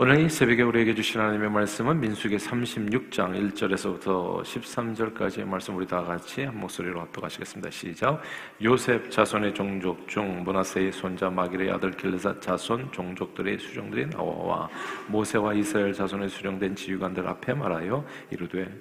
오늘 이 새벽에 우리에게 주신 하나님의 말씀은 민수기 36장 1절에서부터 13절까지의 말씀 우리 다 같이 한 목소리로 합독하시겠습니다. 시작. 요셉 자손의 종족 중 문하세의 손자 마길의 아들 길르사 자손 종족들의 수종들이 나와 모세와 이스라엘 자손의 수종된 지휘관들 앞에 말하여 이르되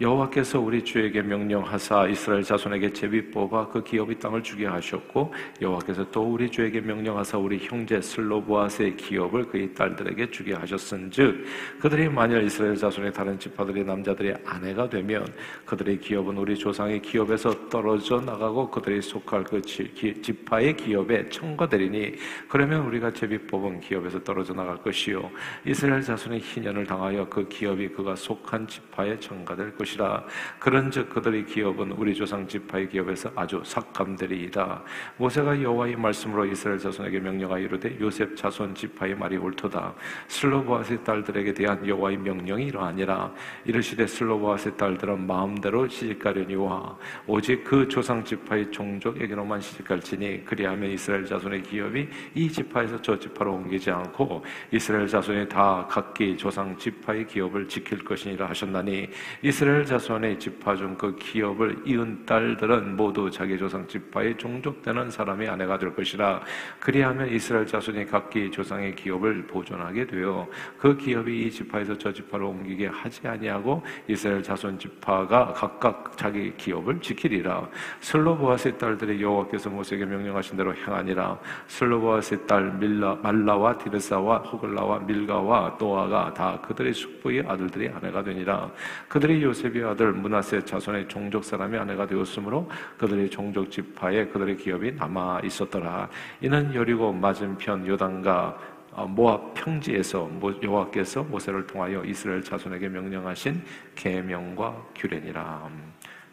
여호와께서 우리 주에게 명령하사 이스라엘 자손에게 제비 뽑아 그 기업의 땅을 주게 하셨고 여호와께서 또 우리 주에게 명령하사 우리 형제 슬로보아스의 기업을 그의 딸들에게 주게 하셨은즉 그들이 만일 이스라엘 자손의 다른 지파들의 남자들의 아내가 되면 그들의 기업은 우리 조상의 기업에서 떨어져 나가고 그들이 속할 그 지파의 기업에 청거되리니 그러면 우리가 제비 뽑은 기업에서 떨어져 나갈 것이요. 이스라엘 자손의 희년을 당하여 그 기업이 그가 속한 지파에 청가될 것이 것이라. 그런즉 그들의 기업은 우리 조상 지파의 기업에서 아주 삭감되리이다. 모세가 여호와의 말씀으로 이스라엘 자손에게 명령하여 이르되 요셉 자손 지파의 말이 옳도다. 슬로보아스의 딸들에게 대한 여호와의 명령이 이러하니라. 이르시되 슬로보아스의 딸들은 마음대로 시집가려니와 오직 그 조상 지파의 종족에게로만 시집갈지니 그리하면 이스라엘 자손의 기업이 이 지파에서 저 지파로 옮기지 않고 이스라엘 자손이 다 각기 조상 지파의 기업을 지킬 것이니라 하셨나니 이스라엘 이스라엘 자손의 지파 중 그 기업을 이은 딸들은 모두 자기 조상 지파의 종족되는 사람의 아내가 될 것이라. 그리하면 이스라엘 자손이 각기 조상의 기업을 보존하게 되어 그 기업이 이 지파에서 저 지파로 옮기게 하지 아니하고 이스라엘 자손 지파가 각각 자기 기업을 지키리라. 슬로보아스의 딸들이 여호와께서 모세에게 명령하신 대로 행하니라. 슬로보아스의 딸 밀라, 말라와 디르사와 호글라와 밀가와 노아가 다 그들의 숙부의 아들들이 아내가 되니라. 그들이 요셉 요셉의 아들 문하세 자손의 종족 사람이 아내가 되었으므로 그들의 종족 지파에 그들의 기업이 남아 있었더라. 이는 여리고 맞은편 요단과 어, 모압 평지에서 여호와께서 모세를 통하여 이스라엘 자손에게 명령하신 계명과 규례니라.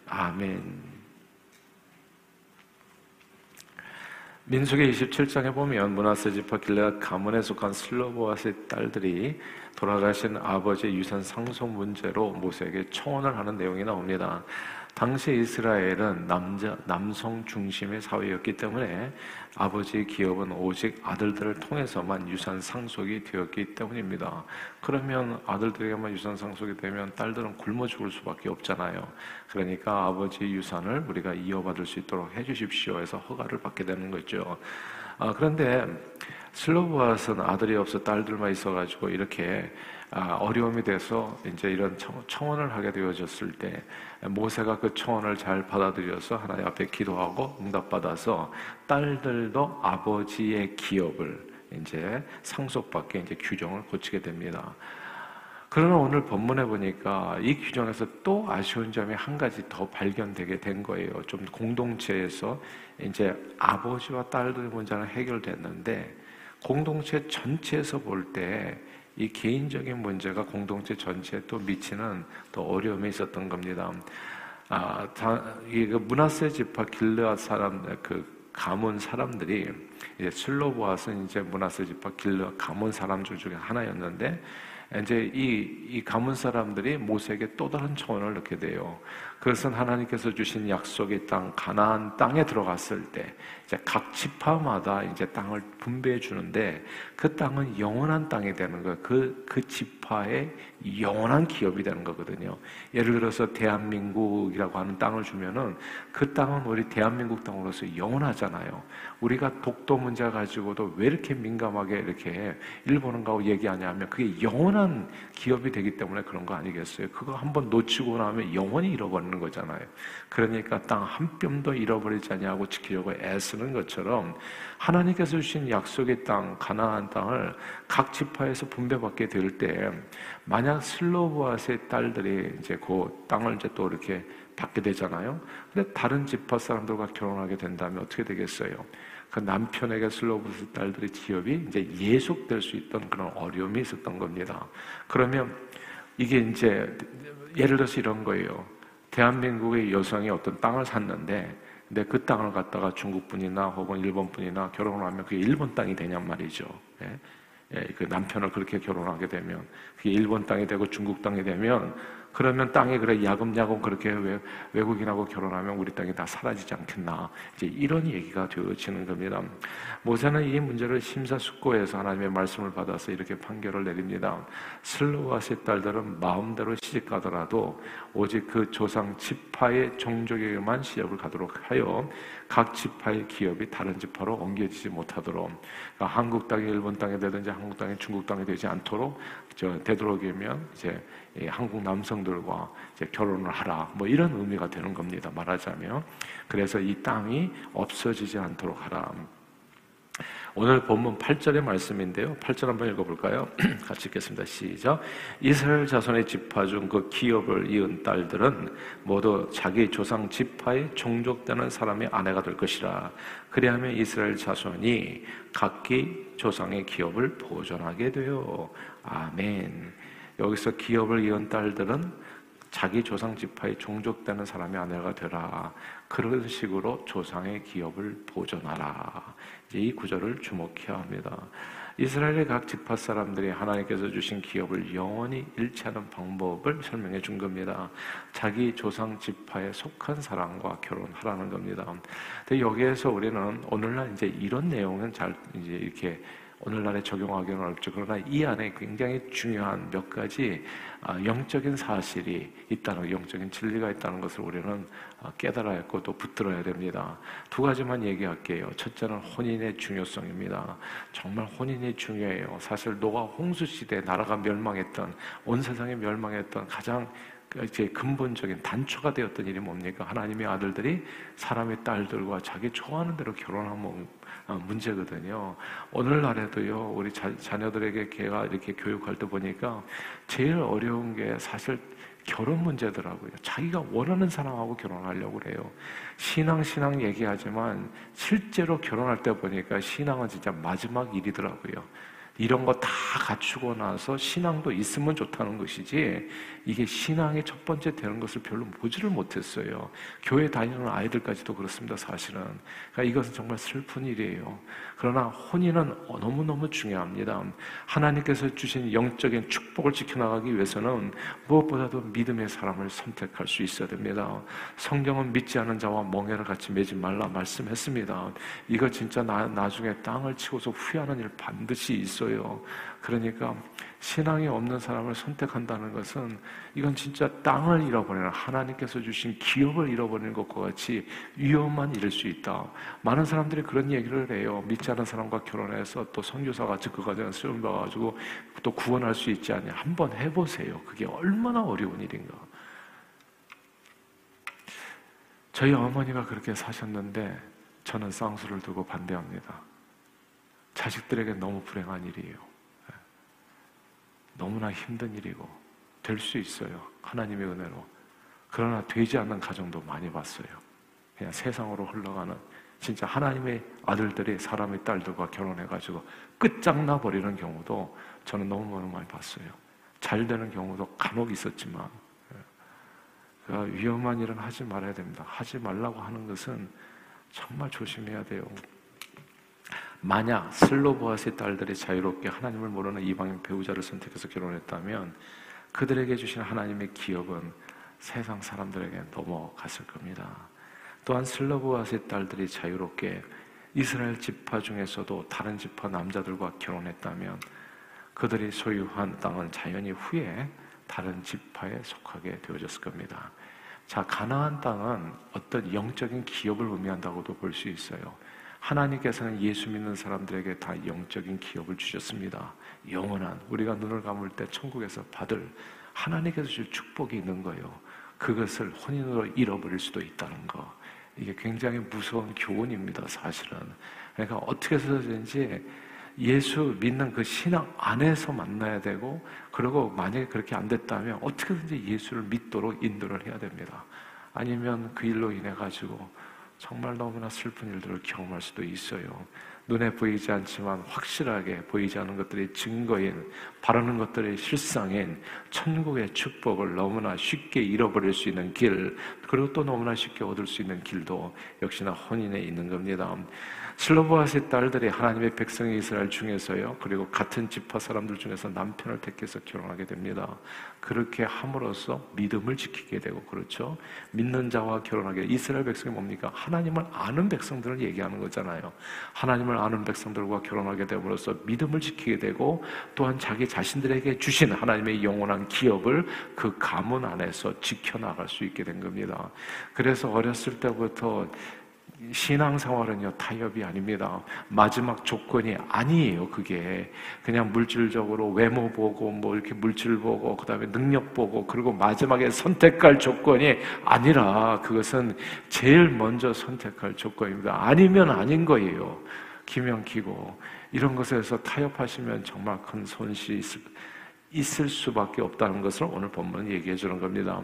아멘. 민수기 27장에 보면 문하세 지파 길레앗 가문에 속한 슬로보아스의 딸들이 돌아가신 아버지의 유산 상속 문제로 모세에게 청원을 하는 내용이 나옵니다. 당시 이스라엘은 남자, 남성 중심의 사회였기 때문에 아버지의 기업은 오직 아들들을 통해서만 유산 상속이 되었기 때문입니다. 그러면 아들들에게만 유산 상속이 되면 딸들은 굶어 죽을 수밖에 없잖아요. 그러니까 아버지의 유산을 우리가 이어받을 수 있도록 해주십시오 해서 허가를 받게 되는 거죠. 아, 그런데 슬로브아스는 아들이 없어 딸들만 있어가지고 이렇게 아, 어려움이 돼서 이제 이런 청원을 하게 되어졌을 때 모세가 그 청원을 잘 받아들여서 하나님 앞에 기도하고 응답받아서 딸들도 아버지의 기업을 이제 상속받게 이제 규정을 고치게 됩니다. 그러나 오늘 본문에 보니까 이 규정에서 또 아쉬운 점이 한 가지 더 발견되게 된 거예요. 좀 공동체에서 이제 아버지와 딸들의 문제는 해결됐는데 공동체 전체에서 볼 때 이 개인적인 문제가 공동체 전체에 또 미치는 또 어려움이 있었던 겁니다. 아, 이그 문하세 지파 길르앗 사람 그 가문 사람들이 이제 슬로보아스는 이제 문하세 지파 길르앗 가문 사람들 중에 하나였는데 이제 이, 이 가문 사람들이 모세에게 또 다른 초원을 넣게 돼요. 그것은 하나님께서 주신 약속의 땅, 가나안 땅에 들어갔을 때, 이제 각 지파마다 이제 땅을 분배해 주는데, 그 땅은 영원한 땅이 되는 거예요. 그, 그 지파의 영원한 기업이 되는 거거든요. 예를 들어서 대한민국이라고 하는 땅을 주면은, 그 땅은 우리 대한민국 땅으로서 영원하잖아요. 우리가 독도 문제 가지고도 왜 이렇게 민감하게 이렇게 일본은가고 얘기하냐 하면, 그게 영원한 기업이 되기 때문에 그런 거 아니겠어요? 그거 한번 놓치고 나면 영원히 잃어버리는 없는 거잖아요. 그러니까 땅 한 뼘도 잃어버리지 아니하고 지키려고 애쓰는 것처럼 하나님께서 주신 약속의 땅 가나안 땅을 각 지파에서 분배받게 될 때 만약 슬로브아스의 딸들이 이제 그 땅을 이제 또 이렇게 받게 되잖아요. 근데 다른 지파 사람들과 결혼하게 된다면 어떻게 되겠어요? 그 남편에게 슬로브스 딸들의 기업이 이제 예속될 수 있던 그런 어려움이 있었던 겁니다. 그러면 이게 이제 예를 들어서 이런 거예요. 대한민국의 여성이 어떤 땅을 샀는데 근데 그 땅을 갖다가 중국 분이나 혹은 일본 분이나 결혼을 하면 그게 일본 땅이 되냔 말이죠. 예? 예, 그 남편을 그렇게 결혼하게 되면 그게 일본 땅이 되고 중국 땅이 되면 그러면 땅에 그래 야금야금 그렇게 외국인하고 결혼하면 우리 땅이 다 사라지지 않겠나. 이제 이런 얘기가 되어지는 겁니다. 모세는 이 문제를 심사숙고해서 하나님의 말씀을 받아서 이렇게 판결을 내립니다. 슬로와스의 딸들은 마음대로 시집 가더라도 오직 그 조상 지파의 종족에게만 시집을 가도록 하여 각 지파의 기업이 다른 지파로 옮겨지지 못하도록 그러니까 한국 땅이 일본 땅이 되든지 한국 땅이 중국 땅이 되지 않도록 저 되도록이면 이제 한국 남성들과 결혼을 하라 뭐 이런 의미가 되는 겁니다. 말하자면 그래서 이 땅이 없어지지 않도록 하라. 오늘 본문 8절의 말씀인데요. 8절 한번 읽어볼까요? 같이 읽겠습니다. 시작. 이스라엘 자손의 지파 중 그 기업을 이은 딸들은 모두 자기 조상 지파의 종족되는 사람의 아내가 될 것이라. 그리하면 이스라엘 자손이 각기 조상의 기업을 보존하게 되요. 아멘. 여기서 기업을 이은 딸들은 자기 조상 지파의 종족되는 사람의 아내가 되라. 그런 식으로 조상의 기업을 보존하라. 이제 이 구절을 주목해야 합니다. 이스라엘의 각 지파 사람들이 하나님께서 주신 기업을 영원히 않은 방법을 설명해 준 겁니다. 자기 조상 지파에 속한 사람과 결혼하라는 겁니다. 근데 여기에서 우리는 오늘날 이제 이런 내용은 잘 이제 이렇게 오늘날에 적용하기는 어렵죠. 그러나 이 안에 굉장히 중요한 몇 가지 아, 영적인 사실이 있다는 영적인 진리가 있다는 것을 우리는 아, 깨달아야 했고 또 붙들어야 됩니다. 두 가지만 얘기할게요. 첫째는 혼인의 중요성입니다. 정말 혼인이 중요해요. 사실 노아 홍수 시대 나라가 멸망했던 온 세상이 멸망했던 가장 이제 근본적인 단초가 되었던 일이 뭡니까? 하나님의 아들들이 사람의 딸들과 자기 좋아하는 대로 결혼하면 어, 문제거든요. 오늘날에도요, 우리 자, 자녀들에게 걔가 이렇게 교육할 때 보니까 제일 어려운 게 사실 결혼 문제더라고요. 자기가 원하는 사람하고 결혼하려고 그래요. 신앙, 신앙 얘기하지만 실제로 결혼할 때 보니까 신앙은 진짜 마지막 일이더라고요. 이런 거 다 갖추고 나서 신앙도 있으면 좋다는 것이지 이게 신앙의 첫 번째 되는 것을 별로 보지를 못했어요. 교회 다니는 아이들까지도 그렇습니다, 사실은. 그러니까 이것은 정말 슬픈 일이에요. 그러나 혼인은 너무너무 중요합니다. 하나님께서 주신 영적인 축복을 지켜나가기 위해서는 무엇보다도 믿음의 사람을 선택할 수 있어야 됩니다. 성경은 믿지 않은 자와 멍해를 같이 매지 말라 말씀했습니다. 이거 진짜 나, 나중에 땅을 치고서 후회하는 일 반드시 있어요. 그러니까 신앙이 없는 사람을 선택한다는 것은 이건 진짜 땅을 잃어버리는 하나님께서 주신 기업을 잃어버리는 것과 같이 위험한 일일 수 있다. 많은 사람들이 그런 얘기를 해요. 믿지 않은 사람과 결혼해서 또 선교사 같이 그 과정에 쓰임 봐가지고 또 구원할 수 있지 않냐. 한번 해보세요. 그게 얼마나 어려운 일인가. 저희 어머니가 그렇게 사셨는데 저는 쌍수를 두고 반대합니다. 자식들에게 너무 불행한 일이에요. 너무나 힘든 일이고 될 수 있어요. 하나님의 은혜로. 그러나 되지 않는 가정도 많이 봤어요. 그냥 세상으로 흘러가는 진짜 하나님의 아들들이 사람의 딸들과 결혼해가지고 끝장나 버리는 경우도 저는 너무너무 많이 봤어요. 잘 되는 경우도 간혹 있었지만 그 위험한 일은 하지 말아야 됩니다. 하지 말라고 하는 것은 정말 조심해야 돼요. 만약 슬로보아스의 딸들이 자유롭게 하나님을 모르는 이방인 배우자를 선택해서 결혼했다면 그들에게 주신 하나님의 기업은 세상 사람들에게 넘어갔을 겁니다. 또한 슬로보아스의 딸들이 자유롭게 이스라엘 지파 중에서도 다른 지파 남자들과 결혼했다면 그들이 소유한 땅은 자연히 후에 다른 지파에 속하게 되어졌을 겁니다. 자, 가나안 땅은 어떤 영적인 기업을 의미한다고도 볼 수 있어요. 하나님께서는 예수 믿는 사람들에게 다 영적인 기업을 주셨습니다. 영원한 우리가 눈을 감을 때 천국에서 받을 하나님께서 줄 축복이 있는 거예요. 그것을 혼인으로 잃어버릴 수도 있다는 거. 이게 굉장히 무서운 교훈입니다, 사실은. 그러니까 어떻게 해서든지 예수 믿는 그 신앙 안에서 만나야 되고, 그리고 만약에 그렇게 안 됐다면 어떻게든지 예수를 믿도록 인도를 해야 됩니다. 아니면 그 일로 인해 가지고 정말 너무나 슬픈 일들을 경험할 수도 있어요. 눈에 보이지 않지만 확실하게 보이지 않는 것들이 증거인, 바라는 것들의 실상인 천국의 축복을 너무나 쉽게 잃어버릴 수 있는 길, 그리고 또 너무나 쉽게 얻을 수 있는 길도 역시나 혼인에 있는 겁니다. 슬로보아스의 딸들이 하나님의 백성의 이스라엘 중에서요, 그리고 같은 지파 사람들 중에서 남편을 택해서 결혼하게 됩니다. 그렇게 함으로써 믿음을 지키게 되고, 그렇죠? 믿는 자와 결혼하게. 이스라엘 백성이 뭡니까? 하나님을 아는 백성들을 얘기하는 거잖아요. 하나님을 아는 백성들과 결혼하게 됨으로써 믿음을 지키게 되고, 또한 자기 자신들에게 주신 하나님의 영원한 기업을 그 가문 안에서 지켜나갈 수 있게 된 겁니다. 그래서 어렸을 때부터 신앙생활은요, 타협이 아닙니다. 마지막 조건이 아니에요, 그게. 그냥 물질적으로 외모 보고, 뭐 이렇게 물질 보고, 그 다음에 능력 보고, 그리고 마지막에 선택할 조건이 아니라 그것은 제일 먼저 선택할 조건입니다. 아니면 아닌 거예요. 기면 기고. 이런 것에서 타협하시면 정말 큰 손실이 있을, 있을 수밖에 없다는 것을 오늘 본문 얘기해 주는 겁니다.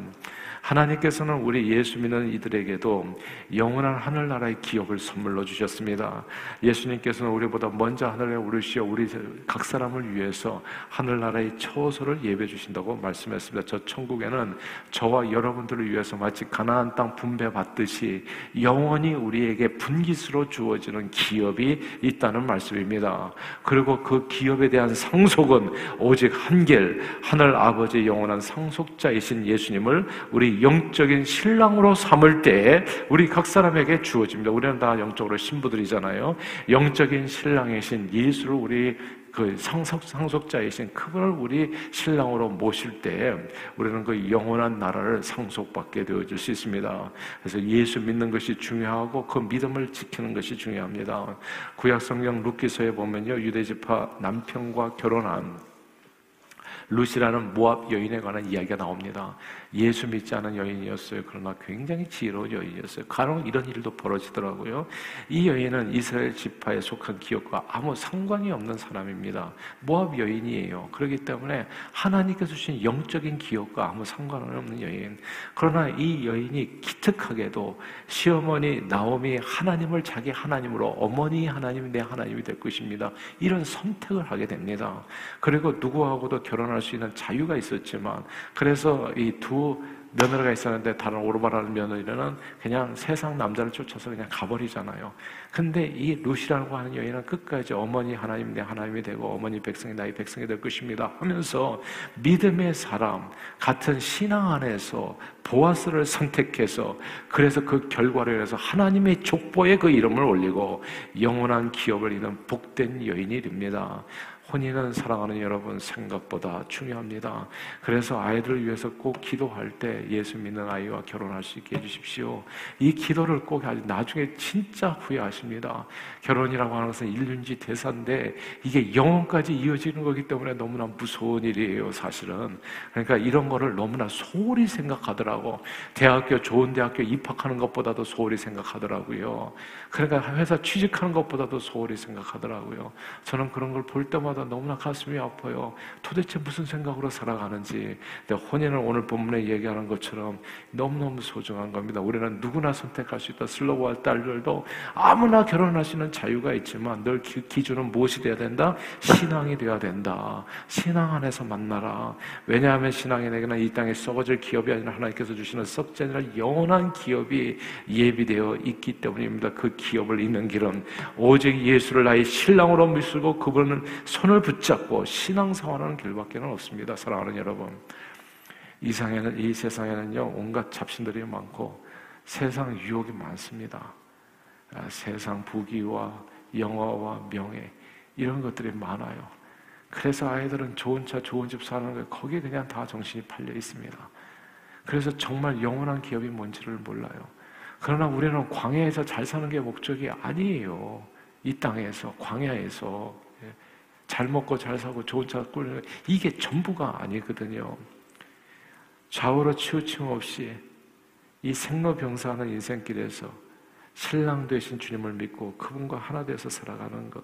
하나님께서는 우리 예수 믿는 이들에게도 영원한 하늘나라의 기업을 선물로 주셨습니다. 예수님께서는 우리보다 먼저 하늘에 오르시어 우리 각 사람을 위해서 하늘나라의 처소를 예배 주신다고 말씀했습니다. 저 천국에는 저와 여러분들을 위해서 마치 가나안 땅 분배 받듯이 영원히 우리에게 분기수로 주어지는 기업이 있다는 말씀입니다. 그리고 그 기업에 대한 상속은 오직 한결 하늘 아버지의 영원한 상속자이신 예수님을 우리 영적인 신랑으로 삼을 때 우리 각 사람에게 주어집니다. 우리는 다 영적으로 신부들이잖아요. 영적인 신랑이신 예수를 우리 그 상속, 상속자이신 그분을 우리 신랑으로 모실 때 우리는 그 영원한 나라를 상속받게 되어질 수 있습니다. 그래서 예수 믿는 것이 중요하고 그 믿음을 지키는 것이 중요합니다. 구약성경 루키서에 보면요. 유대지파 남편과 결혼한 루시라는 모압 여인에 관한 이야기가 나옵니다. 예수 믿지 않은 여인이었어요. 그러나 굉장히 지혜로운 여인이었어요. 간혹 이런 일도 벌어지더라고요. 이 여인은 이스라엘 지파에 속한 기업과 아무 상관이 없는 사람입니다. 모압 여인이에요. 그렇기 때문에 하나님께서 주신 영적인 기업과 아무 상관은 없는 여인. 그러나 이 여인이 기특하게도 시어머니 나옴이 하나님을 자기 하나님으로 어머니 하나님이 내 하나님이 될 것입니다. 이런 선택을 하게 됩니다. 그리고 누구하고도 결혼할 수 있는 자유가 있었지만 그래서 이 두 며느리가 있었는데 다른 오르바라는 며느리는 그냥 세상 남자를 쫓아서 그냥 가버리잖아요. 근데 이 루시라고 하는 여인은 끝까지 어머니 하나님 내 하나님이 되고 어머니 백성이 나의 백성이 될 것입니다 하면서 믿음의 사람 같은 신앙 안에서 보아스를 선택해서 그래서 그 결과로 인해서 하나님의 족보에 그 이름을 올리고 영원한 기업을 이룬 복된 여인이 됩니다. 혼인은 사랑하는 여러분 생각보다 중요합니다. 그래서 아이들을 위해서 꼭 기도할 때 예수 믿는 아이와 결혼할 수 있게 해주십시오. 이 기도를 꼭 하지 나중에 진짜 후회하십니다. 결혼이라고 하는 것은 일륜지 대사인데 이게 영혼까지 이어지는 거기 때문에 너무나 무서운 일이에요, 사실은. 그러니까 이런 거를 너무나 소홀히 생각하더라고. 대학교 좋은 대학교 입학하는 것보다도 소홀히 생각하더라고요. 그러니까 회사 취직하는 것보다도 소홀히 생각하더라고요. 저는 그런 걸 볼 때마다 때마다 너무나 가슴이 아파요. 도대체 무슨 생각으로 살아가는지. 근데 혼인을 오늘 본문에 얘기하는 것처럼 너무너무 소중한 겁니다. 우리는 누구나 선택할 수 있다. 슬로우와 딸들도 아무나 결혼하시는 자유가 있지만 늘 기준은 무엇이 돼야 된다? 신앙이 돼야 된다. 신앙 안에서 만나라. 왜냐하면 신앙이 내게는 이 땅에 썩어질 기업이 아니라 하나님께서 주시는 썩지 아니라 영원한 기업이 예비되어 있기 때문입니다. 그 기업을 잇는 길은 오직 예수를 나의 신랑으로 믿고 그분을 손을 붙잡고 신앙생활하는 길밖에 없습니다. 사랑하는 여러분. 이 세상에는, 이 세상에는요, 온갖 잡신들이 많고 세상 유혹이 많습니다. 아, 세상 부귀와 영화와 명예, 이런 것들이 많아요. 그래서 아이들은 좋은 차, 좋은 집 사는 거 거기에 그냥 다 정신이 팔려 있습니다. 그래서 정말 영원한 기업이 뭔지를 몰라요. 그러나 우리는 광야에서 잘 사는 게 목적이 아니에요. 이 땅에서, 광야에서. 잘 먹고 잘 사고 좋은 차 꾸리는 이게 전부가 아니거든요. 좌우로 치우침 없이 이 생로병사하는 인생길에서 신랑 되신 주님을 믿고 그분과 하나 되어서 살아가는 것.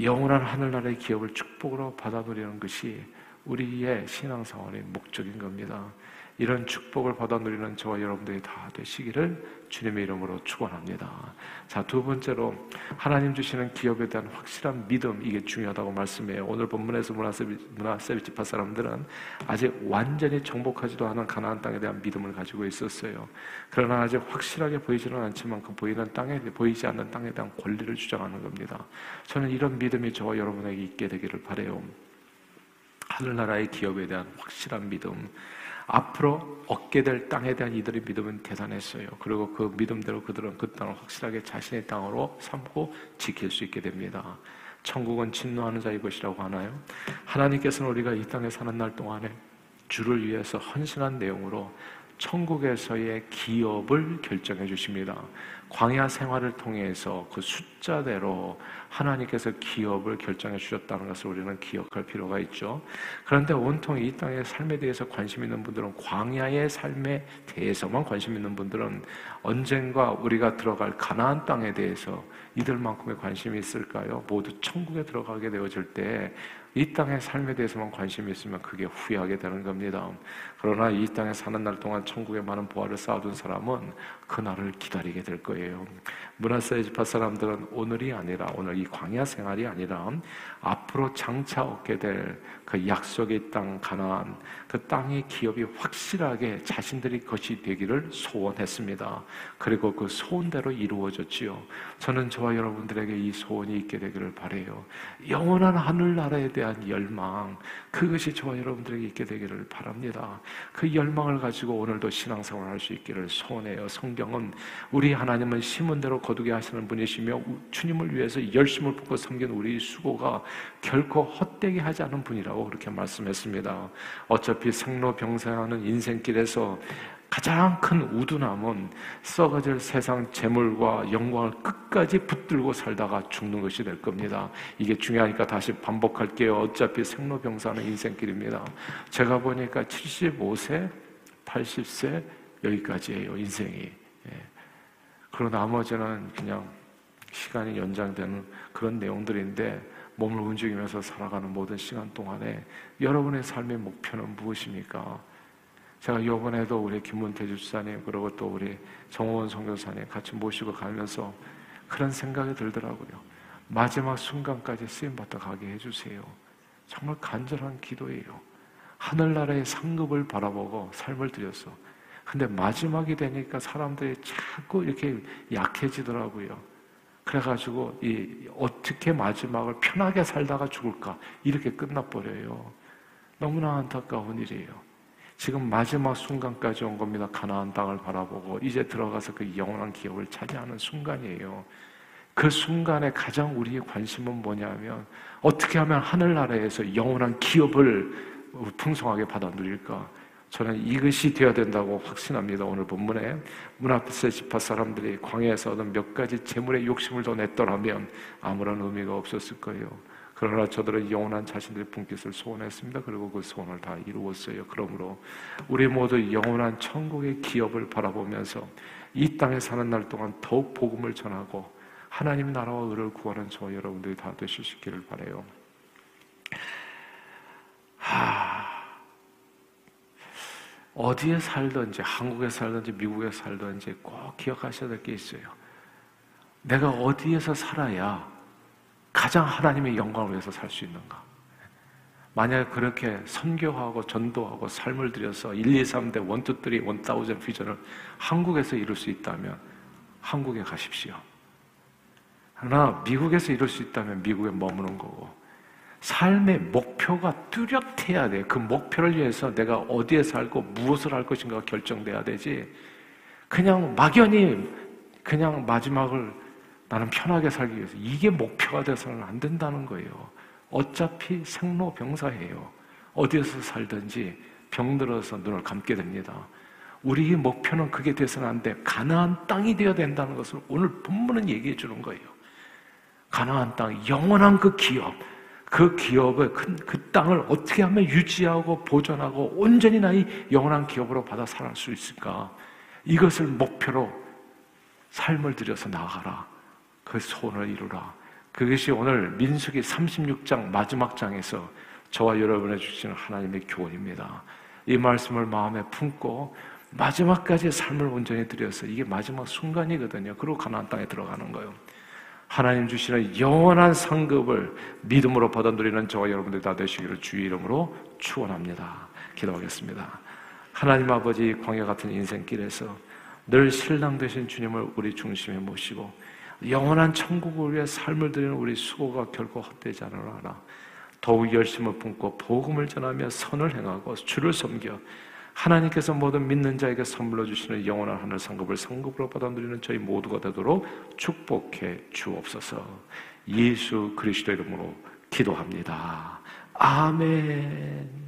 영원한 하늘나라의 기업을 축복으로 받아들이는 것이 우리의 신앙생활의 목적인 겁니다. 이런 축복을 받아 누리는 저와 여러분들이 다 되시기를 주님의 이름으로 축원합니다. 자, 두 번째로 하나님 주시는 기업에 대한 확실한 믿음 이게 중요하다고 말씀해요. 오늘 본문에서 문하세비 지파 사람들은 아직 완전히 정복하지도 않은 가나안 땅에 대한 믿음을 가지고 있었어요. 그러나 아직 확실하게 보이지는 않지만 그 보이는 땅에 보이지 않는 땅에 대한 권리를 주장하는 겁니다. 저는 이런 믿음이 저와 여러분에게 있게 되기를 바래요. 하늘나라의 기업에 대한 확실한 믿음, 앞으로 얻게 될 땅에 대한 이들의 믿음은 대단했어요. 그리고 그 믿음대로 그들은 그 땅을 확실하게 자신의 땅으로 삼고 지킬 수 있게 됩니다. 천국은 진노하는 자의 것이라고 하나요? 하나님께서는 우리가 이 땅에 사는 날 동안에 주를 위해서 헌신한 내용으로 천국에서의 기업을 결정해 주십니다. 광야 생활을 통해서 그 숫자대로 하나님께서 기업을 결정해 주셨다는 것을 우리는 기억할 필요가 있죠. 그런데 온통 이 땅의 삶에 대해서 관심 있는 분들은 광야의 삶에 대해서만 관심 있는 분들은 언젠가 우리가 들어갈 가나안 땅에 대해서 이들만큼의 관심이 있을까요? 모두 천국에 들어가게 되어질 때 이 땅의 삶에 대해서만 관심이 있으면 그게 후회하게 되는 겁니다. 그러나 이 땅에 사는 날 동안 천국에 많은 보화를 쌓아둔 사람은 그 날을 기다리게 될 거예요. 문하세 지파 사람들은 오늘이 아니라 오늘 이 광야 생활이 아니라 앞으로 장차 얻게 될 그 약속의 땅 가나안 그 땅의 기업이 확실하게 자신들이 것이 되기를 소원했습니다. 그리고 그 소원대로 이루어졌지요. 저는 저와 여러분들에게 이 소원이 있게 되기를 바래요. 영원한 하늘나라에 대한 열망 그것이 저와 여러분들에게 있게 되기를 바랍니다. 그 열망을 가지고 오늘도 신앙생활 할수 있기를 소원해요. 성경은 우리 하나님은 심은 대로 거두게 하시는 분이시며 주님을 위해서 열심을 붓고 섬긴 우리 수고가 결코 헛되게 하지 않은 분이라고 그렇게 말씀했습니다. 어차피 생로병사하는 인생길에서 가장 큰 우두남은 썩어질 세상 재물과 영광을 끝까지 붙들고 살다가 죽는 것이 될 겁니다. 이게 중요하니까 다시 반복할게요. 어차피 생로병사는 인생길입니다. 제가 보니까 75세, 80세 여기까지예요. 인생이. 예. 그리고 나머지는 그냥 시간이 연장되는 그런 내용들인데 몸을 움직이면서 살아가는 모든 시간 동안에 여러분의 삶의 목표는 무엇입니까? 제가 이번에도 우리 김문태 주사님 그리고 또 우리 정호원 선교사님 같이 모시고 가면서 그런 생각이 들더라고요. 마지막 순간까지 쓰임 받아 가게 해주세요. 정말 간절한 기도예요. 하늘나라의 상급을 바라보고 삶을 드렸어. 근데 마지막이 되니까 사람들이 자꾸 이렇게 약해지더라고요. 그래가지고 이 어떻게 마지막을 편하게 살다가 죽을까 이렇게 끝나버려요. 너무나 안타까운 일이에요. 지금 마지막 순간까지 온 겁니다. 가나안 땅을 바라보고 이제 들어가서 그 영원한 기업을 차지하는 순간이에요. 그 순간에 가장 우리의 관심은 뭐냐면 어떻게 하면 하늘나라에서 영원한 기업을 풍성하게 받아 누릴까? 저는 이것이 되어야 된다고 확신합니다. 오늘 본문에 문 앞에서 집합 사람들이 광야에서 얻은 몇 가지 재물의 욕심을 더 냈더라면 아무런 의미가 없었을 거예요. 그러나 저들은 영원한 자신들의 분깃을 소원했습니다. 그리고 그 소원을 다 이루었어요. 그러므로 우리 모두 영원한 천국의 기업을 바라보면서 이 땅에 사는 날 동안 더욱 복음을 전하고 하나님 나라와 의를 구하는 저와 여러분들이 다 되실 수 있기를 바래요. 하... 어디에 살든지 한국에 살든지 미국에 살든지 꼭 기억하셔야 될 게 있어요. 내가 어디에서 살아야 가장 하나님의 영광을 위해서 살 수 있는가? 만약 그렇게 선교하고 전도하고 삶을 들여서 1, 2, 3대 1, 2, 3, 1000 비전을 한국에서 이룰 수 있다면 한국에 가십시오. 그러나 미국에서 이룰 수 있다면 미국에 머무는 거고 삶의 목표가 뚜렷해야 돼. 그 목표를 위해서 내가 어디에 살고 무엇을 할 것인가 결정돼야 되지. 그냥 막연히 그냥 마지막을 나는 편하게 살기 위해서 이게 목표가 돼서는 안 된다는 거예요. 어차피 생로병사예요. 어디에서 살든지 병들어서 눈을 감게 됩니다. 우리의 목표는 그게 돼서는 안 돼. 가나안 땅이 되어야 된다는 것을 오늘 본문은 얘기해 주는 거예요. 가나안 땅, 영원한 그 기업, 그 기업을 그, 그 땅을 어떻게 하면 유지하고 보존하고 온전히 나의 영원한 기업으로 받아 살아갈 수 있을까? 이것을 목표로 삶을 들여서 나아가라. 그 소원을 이루라. 그것이 오늘 민수기 36장 마지막 장에서 저와 여러분의 주시는 하나님의 교훈입니다. 이 말씀을 마음에 품고 마지막까지 삶을 온전히 드려서 이게 마지막 순간이거든요. 그리고 가나안 땅에 들어가는 거예요. 하나님 주시는 영원한 상급을 믿음으로 받아 누리는 저와 여러분들 다 되시기를 주의 이름으로 축원합니다. 기도하겠습니다. 하나님 아버지 광야 같은 인생길에서 늘 신랑 되신 주님을 우리 중심에 모시고 영원한 천국을 위해 삶을 드리는 우리 수고가 결코 헛되지 않으라. 더욱 열심을 품고 복음을 전하며 선을 행하고 주를 섬겨 하나님께서 모든 믿는 자에게 선물로 주시는 영원한 하늘 상급을 상급으로 받아 누리는 저희 모두가 되도록 축복해 주옵소서. 예수 그리스도 이름으로 기도합니다. 아멘.